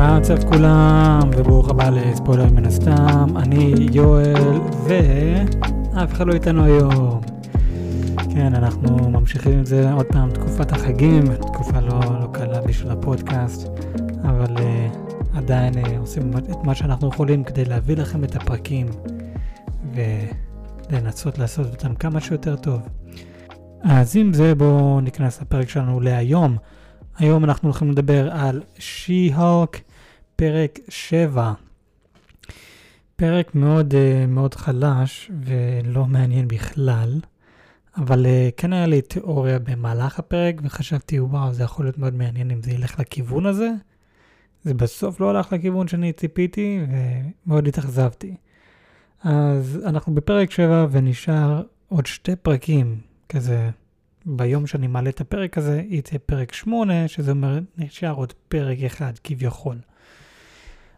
מה מצב כולם, וברוך הבא לספוילר מן הסתם, אני יואל, ואף אחד לא איתנו היום. כן, אנחנו ממשיכים עם זה עוד פעם, תקופת החגים, תקופה לא, לא קלה בשביל הפודקאסט, אבל uh, עדיין uh, עושים את מה שאנחנו יכולים כדי להביא לכם את הפרקים, ולנסות לעשות אותם כמה שיותר טוב. אז עם זה בואו ניכנס לפרק שלנו להיום. היום אנחנו הולכים לדבר על שי-הולק, פרק 7. פרק מאוד uh, מאוד חלש ולא מעניין בכלל, אבל uh, כן היה לי תיאוריה במהלך הפרק וחשבתי וואו זה יכול להיות מאוד מעניין אם זה ילך לכיוון הזה. זה בסוף לא הלך לכיוון שאני ציפיתי ומאוד התאכזבתי. אז אנחנו בפרק 7 ונשאר עוד שתי פרקים, כזה ביום שאני מעלה את הפרק הזה, יצא פרק 8, שזה אומר, נשאר עוד פרק אחד כביכול.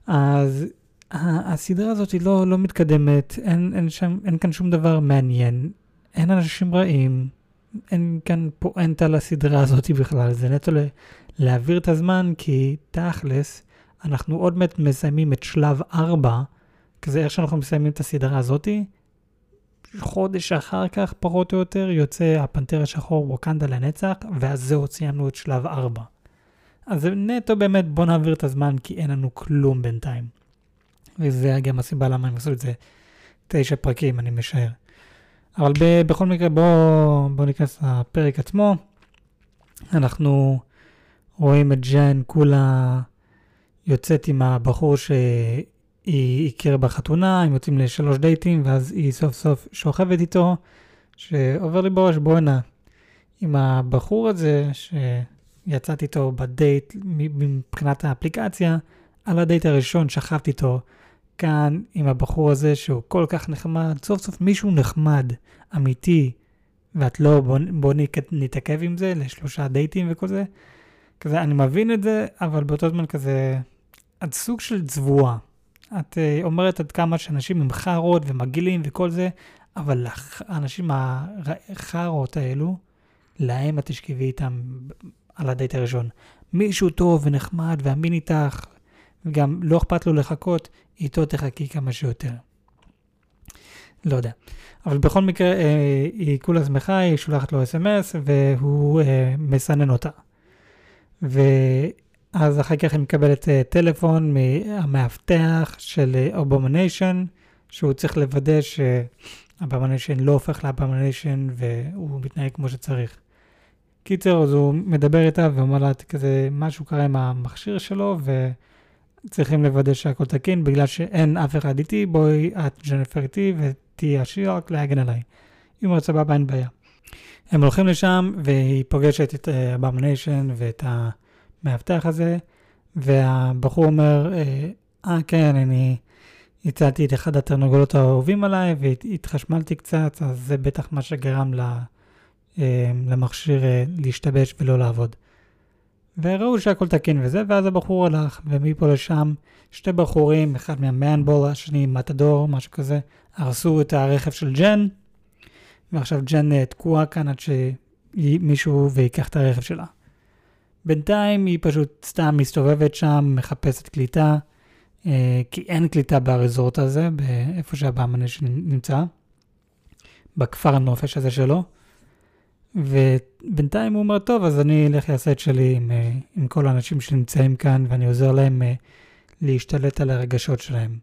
אז הסדרה הזאת היא לא, לא מתקדמת, אין, אין, שם, אין כאן שום דבר מעניין, אין אנשים רעים, אין כאן פואנטה לסדרה הזאת בכלל, זה נטו להעביר את הזמן, כי תכלס, אנחנו עוד מעט מסיימים את שלב 4, כזה איך שאנחנו מסיימים את הסדרה הזאתי, חודש אחר כך, פחות או יותר, יוצא הפנתר השחור ווקנדה לנצח, ואז זהו, סיימנו את שלב 4. אז זה נטו באמת, בוא נעביר את הזמן, כי אין לנו כלום בינתיים. וזה גם הסיבה למה הם עשו את זה תשע פרקים, אני משער. אבל ב- בכל מקרה, בואו בוא ניכנס לפרק עצמו. אנחנו רואים את ג'ן כולה יוצאת עם הבחור ש... היא הכירה בחתונה, הם יוצאים לשלוש דייטים, ואז היא סוף סוף שוכבת איתו, שעובר לי בראש, בואנה, עם הבחור הזה שיצאתי איתו בדייט מבחינת האפליקציה, על הדייט הראשון שכבתי איתו כאן עם הבחור הזה שהוא כל כך נחמד, סוף סוף מישהו נחמד, אמיתי, ואת לא, בוא, בוא נתעכב עם זה לשלושה דייטים וכל זה. כזה, אני מבין את זה, אבל באותו זמן כזה, את סוג של צבועה. את uh, אומרת עד כמה שאנשים הם חארות ומגעילים וכל זה, אבל האנשים החארות האלו, להם את תשכבי איתם על הדייט הראשון. מישהו טוב ונחמד ואמין איתך, וגם לא אכפת לו לחכות, איתו תחכי כמה שיותר. לא יודע. אבל בכל מקרה, אה, היא כולה שמחה, היא שולחת לו אס.אם.אס, והוא אה, מסנן אותה. ו... אז אחר כך היא מקבלת uh, טלפון מהמאבטח של אבומניישן, שהוא צריך לוודא שאבומניישן לא הופך לאבומניישן והוא מתנהג כמו שצריך. קיצר, אז הוא מדבר איתה ואומר לה כזה, משהו קרה עם המכשיר שלו וצריכים לוודא שהכל תקין בגלל שאין אף אחד איתי, בואי את ג'נפר איתי ותהיי שי-האלק להגן עליי. היא אומרת סבבה, אין בעיה. הם הולכים לשם והיא פוגשת את אבומניישן ואת ה... המאבטח הזה, והבחור אומר, אה, אה כן, אני הצעתי את אחד התרנגולות האהובים עליי והתחשמלתי קצת, אז זה בטח מה שגרם לה, אה, למכשיר אה, להשתבש ולא לעבוד. וראו שהכל תקין וזה, ואז הבחור הלך, ומפה לשם שתי בחורים, אחד מהמאנבול, השני מתדור, משהו כזה, הרסו את הרכב של ג'ן, ועכשיו ג'ן תקועה כאן עד שמישהו ויקח את הרכב שלה. בינתיים היא פשוט סתם מסתובבת שם, מחפשת קליטה, אה, כי אין קליטה באריזורט הזה, באיפה שהבאמנה נמצא, בכפר הנופש הזה שלו. ובינתיים הוא אומר, טוב, אז אני אלך לעשות שלי עם, אה, עם כל האנשים שנמצאים כאן, ואני עוזר להם אה, להשתלט על הרגשות שלהם.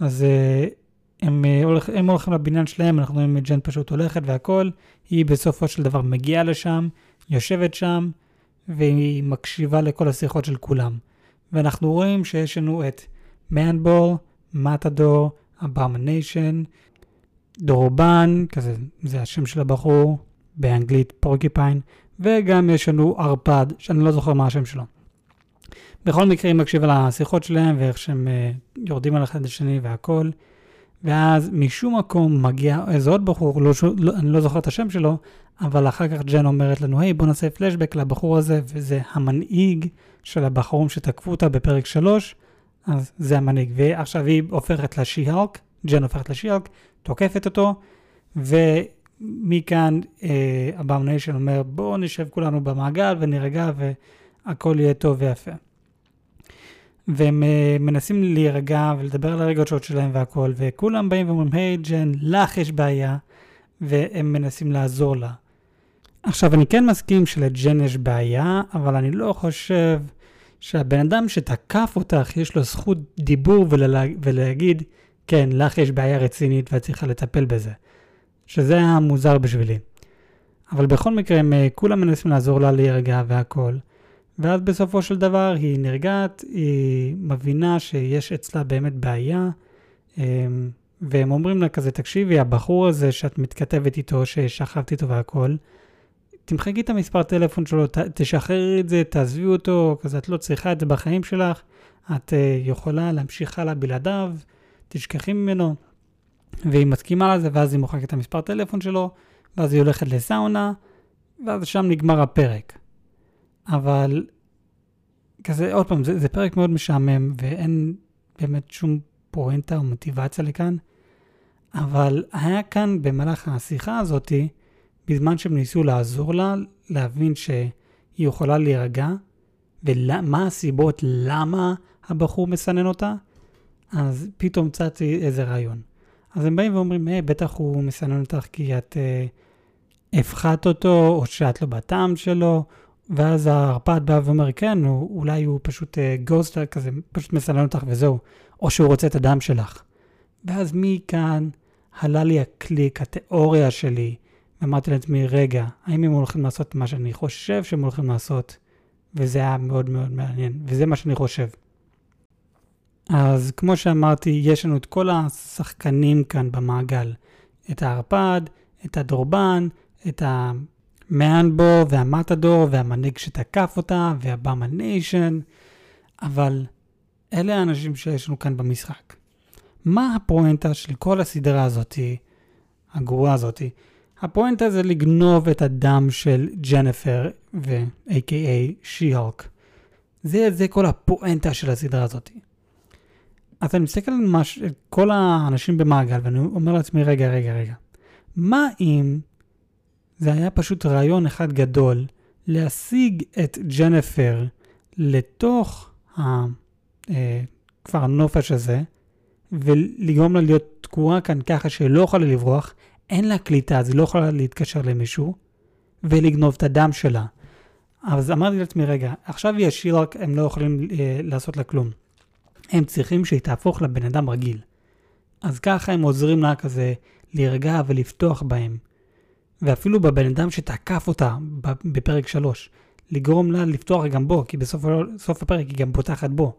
אז אה, הם, הולכ, הם הולכים לבניין שלהם, אנחנו רואים את ג'ן פשוט הולכת והכל, היא בסופו של דבר מגיעה לשם, יושבת שם, והיא מקשיבה לכל השיחות של כולם. ואנחנו רואים שיש לנו את מנבול, מתדור, אברמניישן, דורבן, כזה, זה השם של הבחור, באנגלית פורקיפיין, וגם יש לנו ערפד, שאני לא זוכר מה השם שלו. בכל מקרה, היא מקשיבה לשיחות שלהם ואיך שהם uh, יורדים על אחד לשני והכל. ואז משום מקום מגיע איזה עוד בחור, לא, לא, אני לא זוכר את השם שלו, אבל אחר כך ג'ן אומרת לנו, היי, בוא נעשה פלשבק לבחור הזה, וזה המנהיג של הבחורים שתקפו אותה בפרק 3, אז זה המנהיג. ועכשיו היא הופכת לשי-הלק, ג'ן הופכת לשי-הלק, תוקפת אותו, ומכאן אה, הבאמניישן אומר, בואו נשב כולנו במעגל ונירגע והכל יהיה טוב ויפה. והם uh, מנסים להירגע ולדבר על הרגשות שלהם והכל, וכולם באים ואומרים, היי ג'ן, לך יש בעיה, והם מנסים לעזור לה. עכשיו, אני כן מסכים שלג'ן יש בעיה, אבל אני לא חושב שהבן אדם שתקף אותך, יש לו זכות דיבור ולה, ולהגיד, כן, לך יש בעיה רצינית ואת צריכה לטפל בזה. שזה היה מוזר בשבילי. אבל בכל מקרה, הם אה, כולם מנסים לעזור לה להירגע והכל. ואז בסופו של דבר היא נרגעת, היא מבינה שיש אצלה באמת בעיה, אמ, והם אומרים לה כזה, תקשיבי, הבחור הזה שאת מתכתבת איתו, ששכבת איתו והכל, תמחקי את המספר טלפון שלו, תשחררי את זה, תעזבי אותו, כזה את לא צריכה את זה בחיים שלך, את uh, יכולה להמשיך הלאה בלעדיו, תשכחי ממנו. והיא מסכימה לזה, ואז היא מוחקת את המספר טלפון שלו, ואז היא הולכת לסאונה, ואז שם נגמר הפרק. אבל כזה, עוד פעם, זה, זה פרק מאוד משעמם, ואין באמת שום פואנטה או מוטיבציה לכאן, אבל היה כאן במהלך השיחה הזאתי, בזמן שהם ניסו לעזור לה, להבין שהיא יכולה להירגע, ומה הסיבות למה הבחור מסנן אותה, אז פתאום צצתי איזה רעיון. אז הם באים ואומרים, היי, בטח הוא מסנן אותך כי את אה, הפחת אותו, או שאת לא בטעם שלו, ואז הערפד בא ואומר, כן, הוא, אולי הוא פשוט אה, גוסט כזה, פשוט מסנן אותך וזהו, או שהוא רוצה את הדם שלך. ואז מכאן עלה לי הקליק, התיאוריה שלי, ואמרתי לעצמי, רגע, האם הם הולכים לעשות מה שאני חושב שהם הולכים לעשות? וזה היה מאוד מאוד מעניין, וזה מה שאני חושב. אז כמו שאמרתי, יש לנו את כל השחקנים כאן במעגל. את הערפד, את הדורבן, את המאנבו והמטאדור והמנהיג שתקף אותה והבאמה ניישן, אבל אלה האנשים שיש לנו כאן במשחק. מה הפואנטה של כל הסדרה הזאתי, הגרועה הזאתי? הפואנטה זה לגנוב את הדם של ג'נפר ו-A.K.A. שי-הולק. זה, זה כל הפואנטה של הסדרה הזאתי. אז אני מסתכל על מש... כל האנשים במעגל ואני אומר לעצמי, רגע, רגע, רגע. מה אם זה היה פשוט רעיון אחד גדול להשיג את ג'נפר לתוך הכפר אה, הנופש הזה, ולגרום לה להיות תקועה כאן ככה שהיא לא יכולה לברוח, אין לה קליטה, אז היא לא יכולה להתקשר למישהו, ולגנוב את הדם שלה. אז אמרתי לעצמי, רגע, עכשיו היא השילוק, הם לא יכולים אה, לעשות לה כלום. הם צריכים שהיא תהפוך לבן אדם רגיל. אז ככה הם עוזרים לה כזה להירגע ולפתוח בהם. ואפילו בבן אדם שתקף אותה בפרק 3, לגרום לה לפתוח גם בו, כי בסוף הפרק היא גם פותחת בו.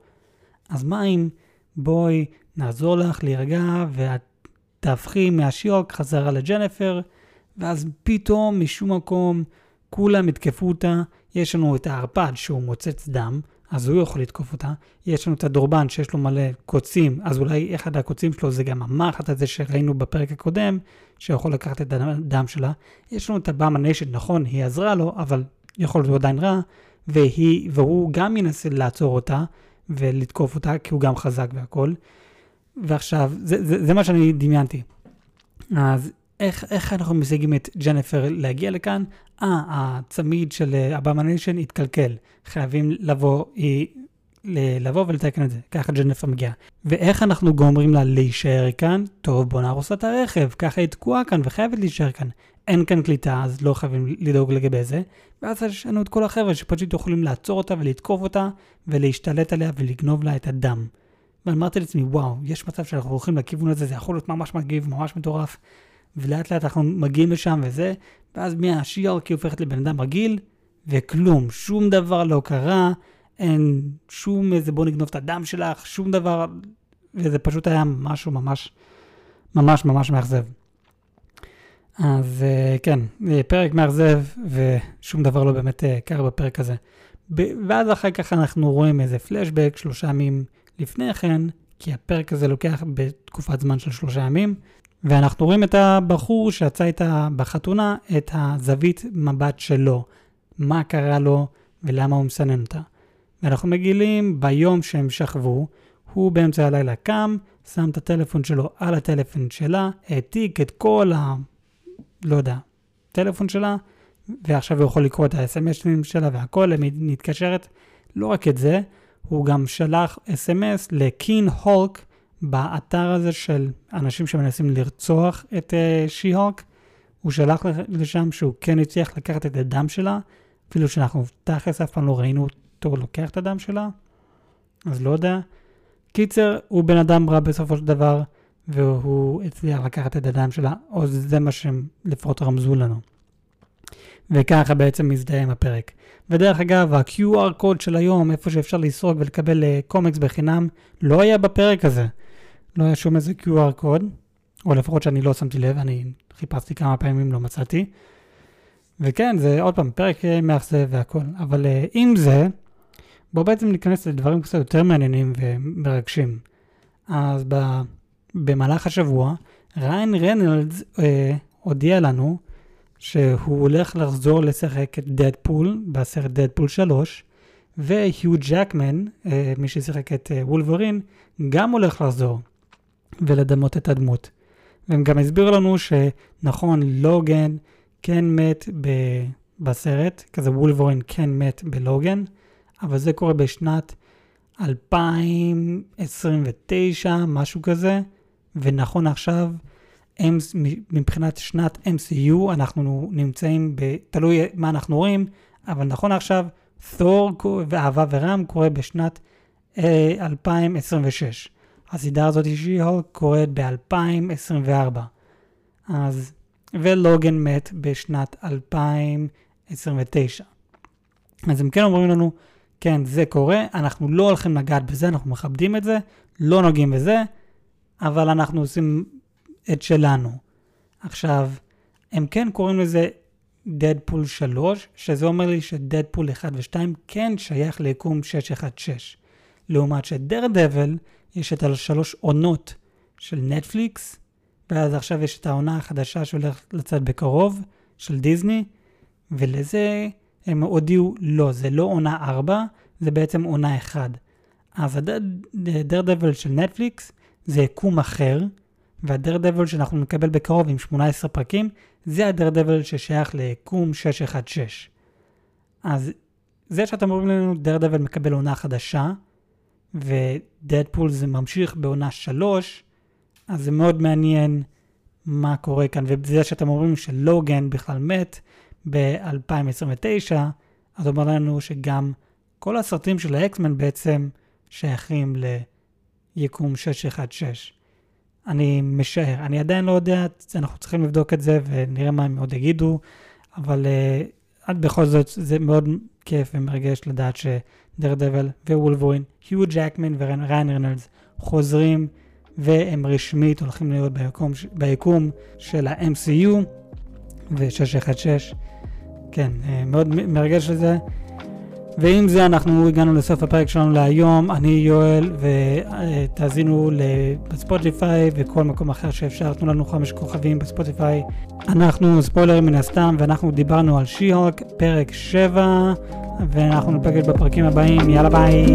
אז מה אם בואי נעזור לך להירגע ואת תהפכי מהשיוק חזרה לג'נפר, ואז פתאום משום מקום כולם יתקפו אותה, יש לנו את הערפד שהוא מוצץ דם, אז הוא יכול לתקוף אותה. יש לנו את הדורבן שיש לו מלא קוצים, אז אולי אחד הקוצים שלו זה גם המחט הזה שראינו בפרק הקודם, שיכול לקחת את הדם שלה. יש לנו את הבאמה ניישן, נכון, היא עזרה לו, אבל יכול להיות עדיין רע, והיא, והוא גם ינסה לעצור אותה ולתקוף אותה, כי הוא גם חזק והכל. ועכשיו, זה, זה, זה מה שאני דמיינתי. אז איך, איך אנחנו משיגים את ג'נפר להגיע לכאן? אה, הצמיד של אבומניישן התקלקל. חייבים לבוא, היא, לבוא ולתקן את זה. ככה ג'נפר מגיעה. ואיך אנחנו גורמים לה להישאר כאן? טוב, בוא נהרוס את הרכב. ככה היא תקועה כאן וחייבת להישאר כאן. אין כאן קליטה, אז לא חייבים לדאוג לגבי זה. ואז יש לנו את כל החבר'ה שפשוט יכולים לעצור אותה ולתקוף אותה ולהשתלט עליה ולגנוב לה את הדם. ואמרתי לעצמי, וואו, יש מצב שאנחנו הולכים לכיוון הזה, זה יכול להיות ממש מגיב, ממש מטורף. ולאט לאט אנחנו מגיעים לשם וזה, ואז מהשיארקי הופכת לבן אדם רגיל, וכלום, שום דבר לא קרה, אין שום איזה בוא נגנוב את הדם שלך, שום דבר, וזה פשוט היה משהו ממש, ממש ממש מאכזב. אז אה, כן, אה, פרק מאכזב, ושום דבר לא באמת אה, קרה בפרק הזה. ואז אחר כך אנחנו רואים איזה פלשבק שלושה ימים לפני כן, כי הפרק הזה לוקח בתקופת זמן של שלושה ימים, ואנחנו רואים את הבחור שיצא איתה בחתונה, את הזווית מבט שלו, מה קרה לו ולמה הוא מסנן אותה. ואנחנו מגילים ביום שהם שכבו, הוא באמצע הלילה קם, שם את הטלפון שלו על הטלפון שלה, העתיק את כל ה... לא יודע, טלפון שלה, ועכשיו הוא יכול לקרוא את ה-SMSים שלה והכל, היא מתקשרת. לא רק את זה, הוא גם שלח אס.אם.אס לקין הולק באתר הזה של אנשים שמנסים לרצוח את שי-הולק. הוא שלח לשם שהוא כן הצליח לקחת את הדם שלה, אפילו שאנחנו תכלס אף פעם לא ראינו אותו לוקח את הדם שלה, אז לא יודע. קיצר, הוא בן אדם רע בסופו של דבר, והוא הצליח לקחת את הדם שלה, או זה מה שהם לפחות רמזו לנו. וככה בעצם מזדהה עם הפרק. ודרך אגב, ה-QR קוד של היום, איפה שאפשר לסרוק ולקבל קומיקס בחינם, לא היה בפרק הזה. לא היה שום איזה QR קוד, או לפחות שאני לא שמתי לב, אני חיפשתי כמה פעמים, לא מצאתי. וכן, זה עוד פעם, פרק מאכזב והכל. אבל uh, עם זה, בואו בעצם ניכנס לדברים קצת יותר מעניינים ומרגשים. אז ב, במהלך השבוע, ריין רנלדס uh, הודיע לנו שהוא הולך לחזור לשחק את דדפול בסרט דדפול 3, והיו ג'קמן, uh, מי ששיחק את וולברין, גם הולך לחזור ולדמות את הדמות. והם גם הסבירו לנו שנכון, לוגן כן מת ב- בסרט, כזה וולברין כן מת בלוגן, אבל זה קורה בשנת 2029, משהו כזה, ונכון עכשיו, מבחינת שנת MCU, אנחנו נמצאים, ב, תלוי מה אנחנו רואים, אבל נכון עכשיו, תור ואהבה ורם קורה בשנת אה, 2026. הסדרה הזאת שי-הולק קורית ב-2024. אז, ולוגן מת בשנת 2029. אז הם כן אומרים לנו, כן, זה קורה, אנחנו לא הולכים לגעת בזה, אנחנו מכבדים את זה, לא נוגעים בזה, אבל אנחנו עושים את שלנו. עכשיו, הם כן קוראים לזה דדפול 3, שזה אומר לי שדדפול 1 ו-2 כן שייך ליקום 616. לעומת שדר דבל יש את השלוש עונות של נטפליקס, ואז עכשיו יש את העונה החדשה שהולכת לצאת בקרוב, של דיסני, ולזה הם הודיעו, לא, זה לא עונה 4, זה בעצם עונה 1. אז הדר דבל של נטפליקס זה יקום אחר, והדר דבל שאנחנו נקבל בקרוב עם 18 פרקים, זה הדר דבל ששייך ליקום 616. אז זה שאתם אומרים לנו דר דבל מקבל עונה חדשה, ודדפול זה ממשיך בעונה 3, אז זה מאוד מעניין מה קורה כאן, וזה שאתם אומרים שלוגן בכלל מת ב-2029, אז אומר לנו שגם כל הסרטים של האקסמן בעצם שייכים ליקום 616. אני משער, אני עדיין לא יודע, אנחנו צריכים לבדוק את זה ונראה מה הם עוד יגידו, אבל uh, בכל זאת זה מאוד כיף ומרגש לדעת שדר דבל ווולבורין, היו ג'קמן וריין רנלדס חוזרים והם רשמית הולכים להיות ביקום, ביקום של ה-MCU ו-616. כן, אה, מאוד מרגש לזה. ועם זה אנחנו הגענו לסוף הפרק שלנו להיום. אני יואל, ותאזינו בספוטיפיי וכל מקום אחר שאפשר. תנו לנו חמש כוכבים בספוטיפיי. אנחנו ספוילרים מן הסתם, ואנחנו דיברנו על שי-הוק, פרק 7, ואנחנו נפגש בפרקים הבאים. יאללה ביי!